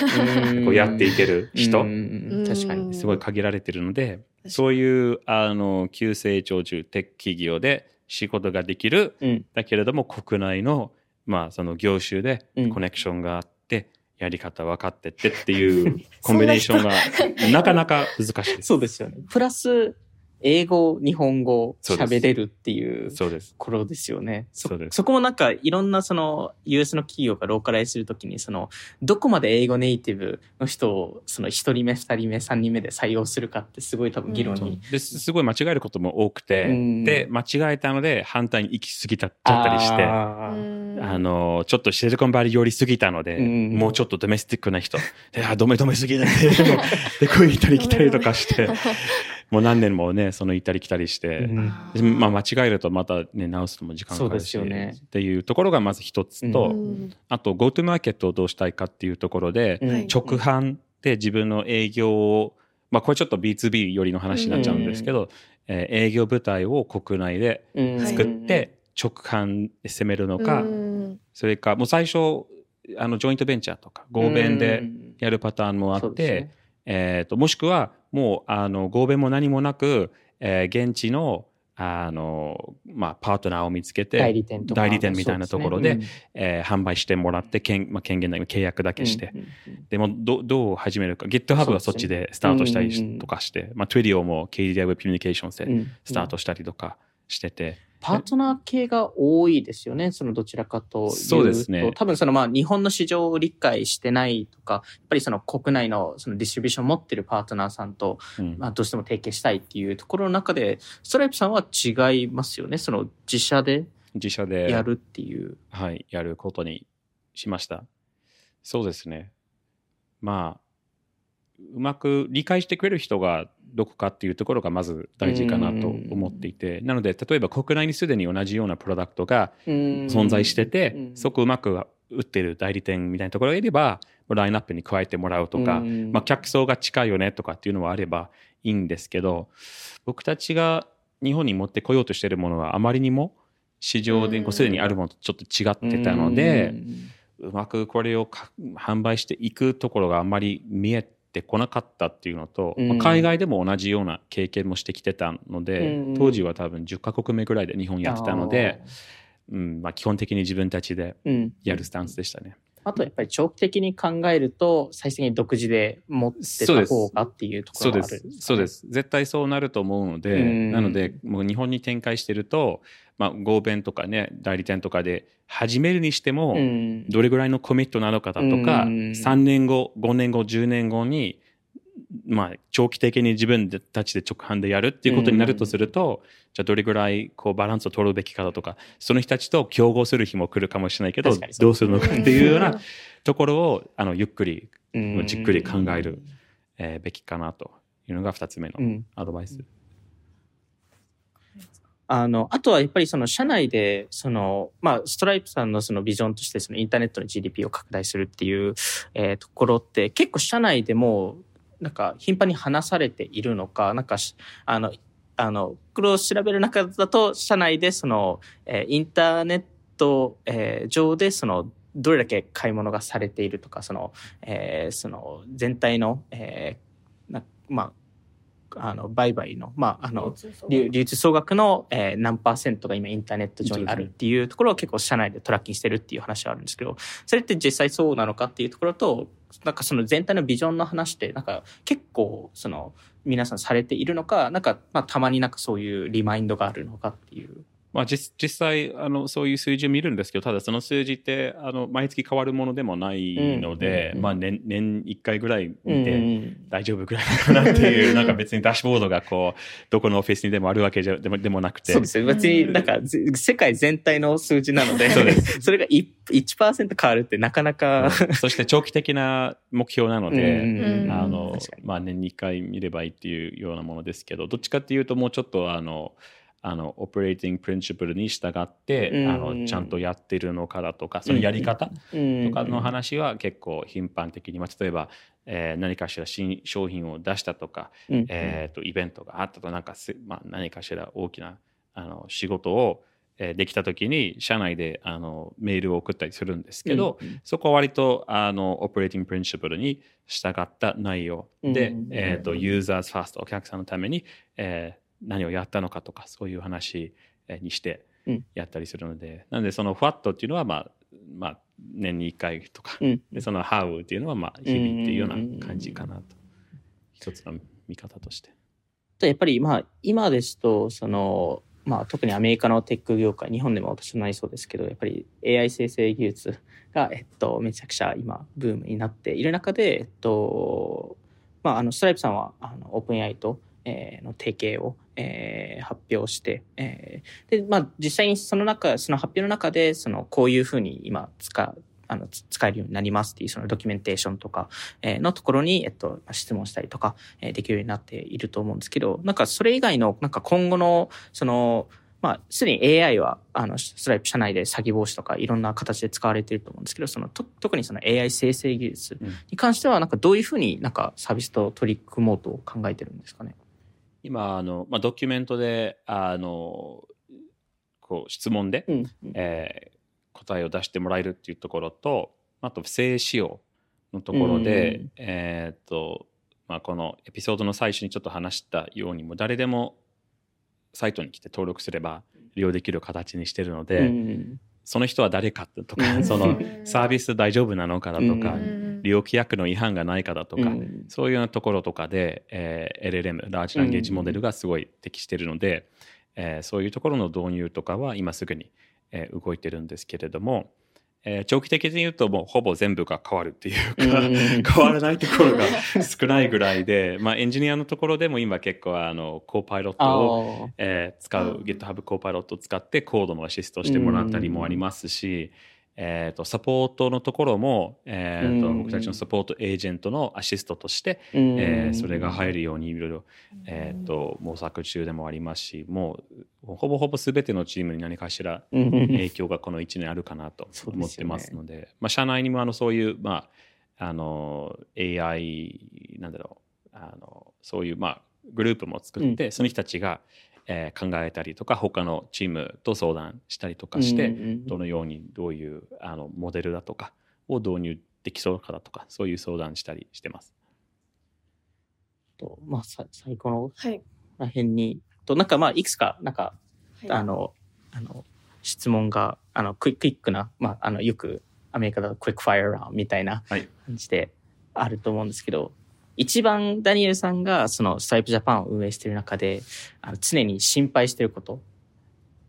こうやっていける人、うん。確かに。すごい限られてるので、にそういうあの急成長中テック企業で仕事ができる、うん。だけれども国内の,、まあその業種でうん。コネクションがあって、やり方分かってってっていうコンビネーションが なかなか難しいです。そうですよね。プラス、英語、日本語喋れるっていうとそうです。ころですよね。そそこもなんかいろんなその US の企業がローカライズするときにそのどこまで英語ネイティブの人をその一人目、二人目、三人目で採用するかってすごい多分議論に。ですすごい間違えることも多くて、うんで間違えたので反対に行き過ぎたっちゃったりして。あのちょっとシリコンバレー寄りすぎたので、うんもうちょっとドメスティックな人、であ、ドメドメすぎだね。で、こう行ったり来たりとかして、もう何年もね、その行ったり来たりして、うん。でまあ、間違えるとまたね、直すのも時間かかるし、そうですよね。っていうところがまず一つと、うん。あと、GoTo マーケットをどうしたいかっていうところで、うん。はい。直販で自分の営業を、まあ、これちょっと B2B よりの話になっちゃうんですけど、えー営業部隊を国内でうん。作って、直販で攻めるのか、うん。それか、もう最初、あの、ジョイントベンチャーとか、合弁でやるパターンもあって、ね。えっ、と、もしくは、もう、あの、合弁も何もなく、えー現地の、あの、まあ、パートナーを見つけて、代理店とか。代理店みたいなところでそうすね。えー販売してもらって、権,、まあ、権限ない契約だけして、うんうんでもど、どう始めるか、GitHub はそっちでスタートしたりとかして、まあ、Twilio も KDDI Web Communications でうん。スタートしたりとかしてて、パートナー系が多いですよね。そのどちらかというと。そうですね多分そのまあ日本の市場を理解してないとか、やっぱりその国内のそのディストリビューションを持ってるパートナーさんと、うんまあどうしても提携したいっていうところの中で、ストライプさんは違いますよね。その自社で自社でやるっていう。はい、やることにしました。そうですね。まあ、うまく理解してくれる人がどこかっていうところがまず大事かなと思っていて、なので、例えば国内にすでに同じようなプロダクトが存存在してて、そこをうまく売ってる代理店みたいなところがいれば、ラインナップに加えてもらうとか、まあ、客層が近いよねとかっていうのはあればいいんですけど、僕たちが日本に持ってこようとしているものはあまりにも市場でうんすでにあるものとちょっと違ってたので、うまくこれをか販売していくところがあんまり見えてこなかったっていうのと、うん。まあ海外でも同じような経験もしてきてたので、うん当時は多分10カ国目ぐらいで日本やってたので、うんまあ、基本的に自分たちでやるスタンスでしたね。あとやっぱり長期的に考えると、最終的に独自で持ってた方がっていうところがあるんす。そうで。す。絶対そうなると思うので、うんなので、もう日本に展開してると、まあ、合弁とかね、代理店とかで始めるにしても、うんどれぐらいのコミットなのかだとか、うん3年後、5年後、10年後に、まあ、長期的に自分たちで直販でやるっていうことになるとすると、じゃあどれぐらいこうバランスを取るべきかだとか、その人たちと競合する日も来るかもしれないけど、どうするのかっていうようなところを、あの、ゆっくり、うん。じっくり考える、えーべきかなというのが2つ目のうん。アドバイス。あの、あとはやっぱりその社内で、その、まあ、ストライプさんのそのビジョンとしてそのインターネットの GDP を拡大するっていう、えーところって結構社内でも、なんか頻繁に話されているのか、なんかし、あの、あの、これを調べる中だと、社内でその、えーインターネット、えー上でその、どれだけ買い物がされているとか、その、えーその、全体の、えーなまあ、あの、売買の、まあ、あの、流流通総額の、えー何パーセントが今インターネット上にあるっていうところを結構社内でトラッキングしてるっていう話はあるんですけど、それって実際そうなのかっていうところと、なんかその全体のビジョンの話って、なんか結構その皆さんされているのか、なんかまあたまになんかそういうリマインドがあるのかっていう。まあ、実実際あのそういう数字を見るんですけどただその数字ってあの毎月変わるものでもないので、うんうんうんまあ、年年1回ぐらい見うんてうん。大丈夫ぐらいかなっていう なんか別にダッシュボードがこうどこのオフィスにでもあるわけじゃでもでもなくて。そうですよ。別に、なんか、ぜ世界全体の数字なので、そうで それが 1%, 1変わるってなかなか、そして長期的な目標なので、うんあのまあ、年に1回見ればいいっていうようなものですけどどっちかっていうともうちょっとあのあの operating principle に従って、うん。あのちゃんとやってるのかだとかそのやり方ととかの話は結構頻繁的に、まあ、例えば、えー何かしら新商品を出したとか、うん。えー、とイベントがあったとなんかす、まあ、何かしら大きなあの仕事を、えーできた時に社内であのメールを送ったりするんですけど、うん。そこは割とあの operating principle に従った内容で、うん。えー、とユーザーズファーストお客さんのために、えー何をやったのかとかそういう話えーにしてうん。やったりするので、なのでその What っていうのは、まあまあ、年に1回とか、うん。でその How っていうのはまあ日々っていうような感じかなと、一つの見方として。とやっぱりまあ今ですとそのまあ特にアメリカのテック業界日本でも私もなりそうですけどやっぱり AI 生成技術がえっとめちゃくちゃ今ブームになっている中でえっとまああのストライプさんはあのオープン AI と、えーの提携を、えー発表して、えーでまあ実際にその中その発表の中でそのこういうふうに今使うあのつ使えるようになりますっていうそのドキュメンテーションとか、えーのところに、えっと、質問したりとか、えーできるようになっていると思うんですけど、なんかそれ以外の、なんか今後の、その、まあ、すでに AI は、あの、ストライプ社内で詐欺防止とかいろんな形で使われていると思うんですけど、その、と特にその AI 生成技術うんに関しては、なんかどういうふうになんかサービスと取り組もうと考えてるんですかね？今あの、まあ、ドキュメントであのこう質問で、うん。えー答えを出してもらえるっていうところとあと不正使用のところで、うんえーっとまあ、このエピソードの最初にちょっと話したようにもう誰でもサイトに来て登録すれば利用できる形にしてるので、うんその人は誰かとか、うん。そのサービス大丈夫なのかだとか、うんうん利用規約の違反がないかだとか、うん。そういうようなところとかで、えー LLM ラージランゲージモデルがすごい適しているので、えーそういうところの導入とかは今すぐに、えー動いてるんですけれども、えー長期的に言うともうほぼ全部が変わるっていうか、うん。変わらないところが 少ないぐらいで、まあ、エンジニアのところでも今結構あのコーパイロットをえー使う GitHub コーパイロットを使ってコードのアシストしてもらったりもありますし、えー、とサポートのところも、えーとうん。僕たちのサポートエージェントのアシストとして、うん。えーそれが入るようにいろいろ、えー、と模索中でもありますしもうほぼほぼ全てのチームに何かしらうん。影響がこの1年あるかなと 思ってますのでまあ、社内にもあのそういう、まあ、あの AI なんだろうあのそういう、まあ、グループも作って、その人たちが、えー考えたりとか他のチームと相談したりとかして、うんうんうんどのようにどういうあのモデルだとかを導入できそうかだとかそういう相談したりしてます。とまあ、さ最後のはい。ら辺に、となんかまあ、いくつか、なんか、はいあの、あの、質問が、あの、クイクイックな、まあ、あの、よくアメリカだとクイックファイアラウンみたいなはい感じであると思うんですけど、一番ダニエルさんがそのストライプジャパンを運営している中で、あの常に心配していること、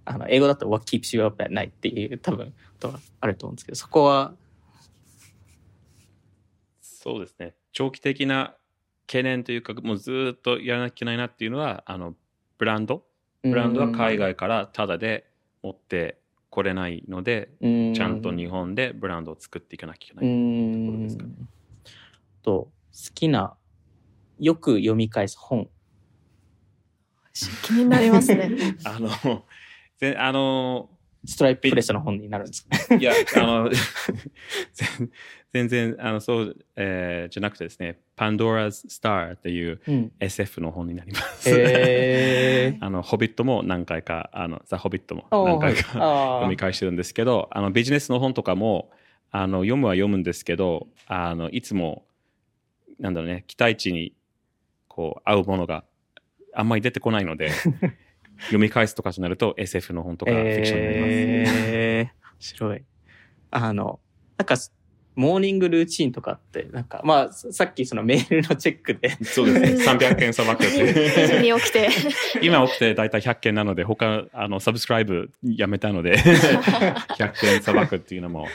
あの、英語だと What keeps you up at night っていう多分ことがあると思うんですけど、そこは、そうですね。長期的な懸念というかもうずっとやらなきゃいけないなっていうのはあのブランド？ブランドは海外からタダで持ってこれないので、うん。ちゃんと日本でブランドを作っていかなきゃいけうない。ところんですかね。と、好きな、よく読み返す本。気になりますね。あのぜあのストライププレスの本になるんですか？いや、あの、全全然、あの、そう、えーじゃなくてですね、Pandora's Star っていううん。SF の本になります。へー あの、ホビットも何回か、あの、ザ・ホビットも何回かあ読み返してるんですけど、あの、ビジネスの本とかも、あの、読むは読むんですけど、あの、いつも、なんだろうね、期待値に、こう、合うものがあんまり出てこないので、読み返すとかとなると SF の本とかフィクションになります。えー、面白い。あの、なんか、モーニングルーチンとかって、なんか、まあ、さっきそのメールのチェックで、そうですね。300件さばくっ2て。時に起きて。今起きて大体100件なので、他、あの、サブスクライブやめたので、100件さばくっていうのも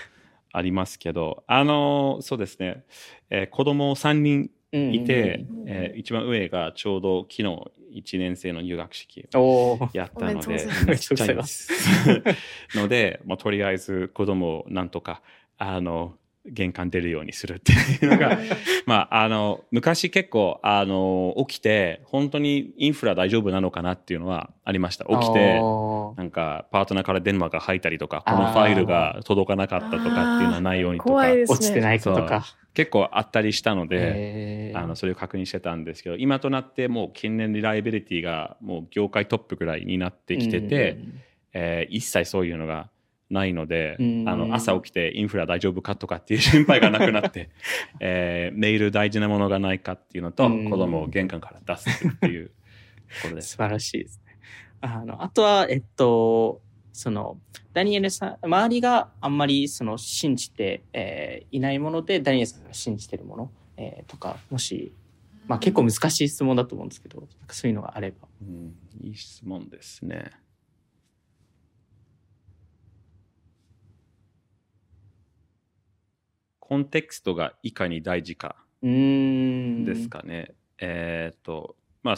ありますけど、あの、そうですね。えー子供3人いて、えー一番上がちょうど昨日1年生の入学式おーやったので、っちゃいです。ので、まあ、とりあえず子供をなんとか、あの、玄関出るようにするっていうのが、まあ、あの、昔結構、あの、起きて、本当にインフラ大丈夫なのかなっていうのはありました。起きて、なんか、パートナーから電話が入ったりとか、このファイルが届かなかったとかっていうのはないようにとか怖、いですね。落ちてないかとか。結構あったりしたので、あのそれを確認してたんですけど今となってもう近年リライビリティがもう業界トップぐらいになってきてて、えー一切そういうのがないので、うんあの朝起きてインフラ大丈夫かとかっていう心配がなくなって、えーメール大事なものがないかっていうのと、うん子供を玄関から出すっていうところです。素晴らしいですね。あの、あとは、えっと、その、ダニエルさん、周りがあんまりその信じて、えーいないもので、ダニエルさんが信じてるもの、えーとか、もし、まあ結構難しい質問だと思うんですけど、そういうのがあれば。うんいい質問ですね。コンテクストがいかに大事か。ですかね。えっ、と、まあ、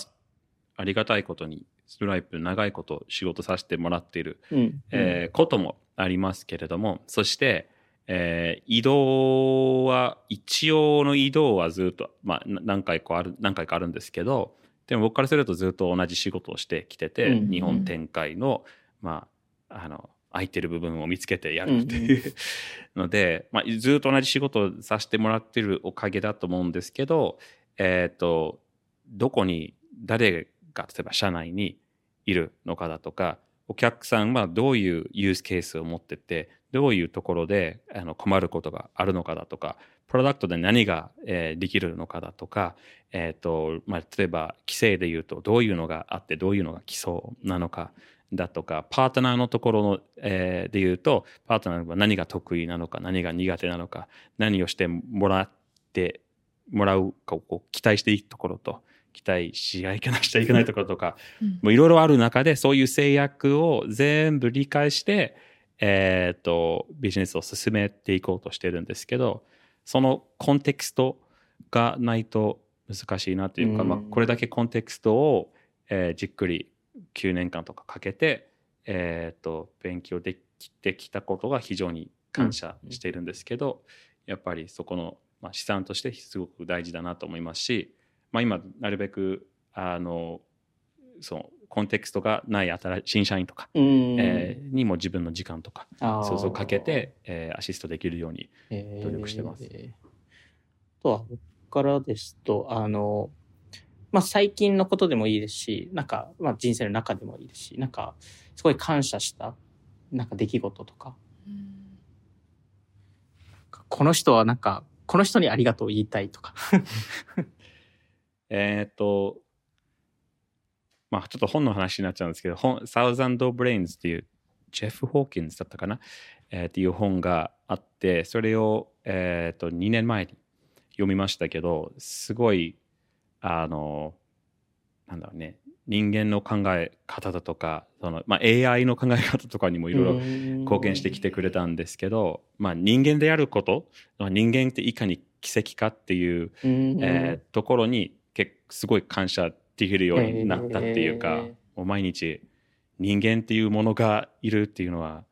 ありがたいことに、ストライプ長いこと仕事させてもらっている、うん。えーこともありますけれども、そして、えー移動は、一応の移動はずっと、まあ、な何回かある、何回かあるんですけど、でも僕からするとずっと同じ仕事をしてきてて、うん。日本展開の、まあ、あの、空いてる部分を見つけてやるっていう、ので、まあ、ずっと同じ仕事をさせてもらってるおかげだと思うんですけど、えっ、と、どこに誰が例えば社内にいるのかだとか、お客さんはどういうユースケースを持ってて、どういうところであの困ることがあるのかだとか、プロダクトで何が、えーできるのかだとか、えっ、と、まあ、例えば規制で言うとどういうのがあってどういうのが基礎なのかだとか、パートナーのところの、えーで言うと、パートナーは何が得意なのか、何が苦手なのか、何をしてもらってもらうかをこう期待していいところと、期待しちゃいけないしちゃいけないところとか、うん。もういろいろある中で、そういう制約を全部理解して、えっ、と、ビジネスを進めていこうとしてるんですけど、そのコンテクストがないと難しいなというか、うん。まあ、これだけコンテクストを、えーじっくり9年間とかかけて、えっ、と、勉強できてきたことが非常に感謝しているんですけど、やっぱりそこの、まあ、資産としてすごく大事だなと思いますし、まあ、今なるべくあのそのコンテクストがない新新社員とか、うん。えーにも自分の時間とかあー。そうそうかけて、えーアシストできるようにえー。努力してます。あとは僕からですと、あの、まあ、最近のことでもいいですし、なんか、まあ、人生の中でもいいですし、なんか、すごい感謝した、なんか出来事とか、この人はなんか、この人にありがとう言いたいとか。えっ、とまあちょっと本の話になっちゃうんですけど本「 Thousand Brains」っていうジェフ・ホーキンズだったかな、えーっていう本があってそれを、えー、と2年前に読みましたけどすごいあのなんだろうね人間の考え方だとかその、まあ、AI の考え方とかにもいろいろ貢献してきてくれたんですけど、まあ、人間であることまあ人間っていかに奇跡かっていう、うん。えーところに結すごい感謝できるようになったっていうか、えー。もう毎日人間っていうものがいるっていうのは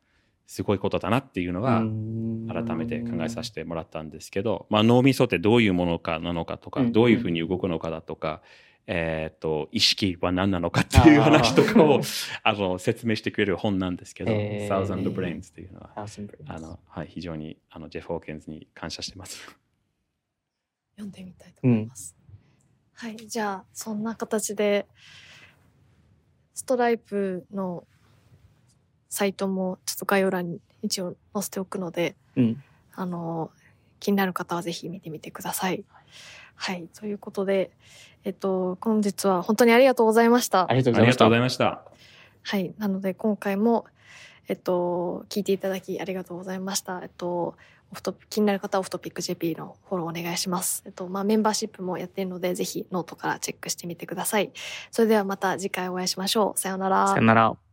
すごいことだなっていうのは改めて考えさせてもらったんですけど、まあ、脳みそってどういうものかなのかとか、うん。どういうふうに動くのかだとか、えっ、と、意識は何なのかっていう話とかを あの説明してくれる本なんですけど、えー。Thousand Brains っていうのは、あの、はい、非常にあのジェフ・ホーケンズに感謝してます。読んでみたいと思います。はい、じゃあそんな形でストライプのサイトもちょっと概要欄に一応載せておくので、うん。あの気になる方はぜひ見てみてください。はい、ということで、えっと本日は本当にありがとうございましたあ。りがとうございましたありがとうござ。いました。はい。なので、今回も、えっと、聞いていただきありがとうございました。えっと、オフトピ気になる方はオフトピック JP のフォローお願いします。えっと、まあ、メンバーシップもやってるので、ぜひノートからチェックしてみてください。それではまた次回お会いしましょう。さようなら。さよなら。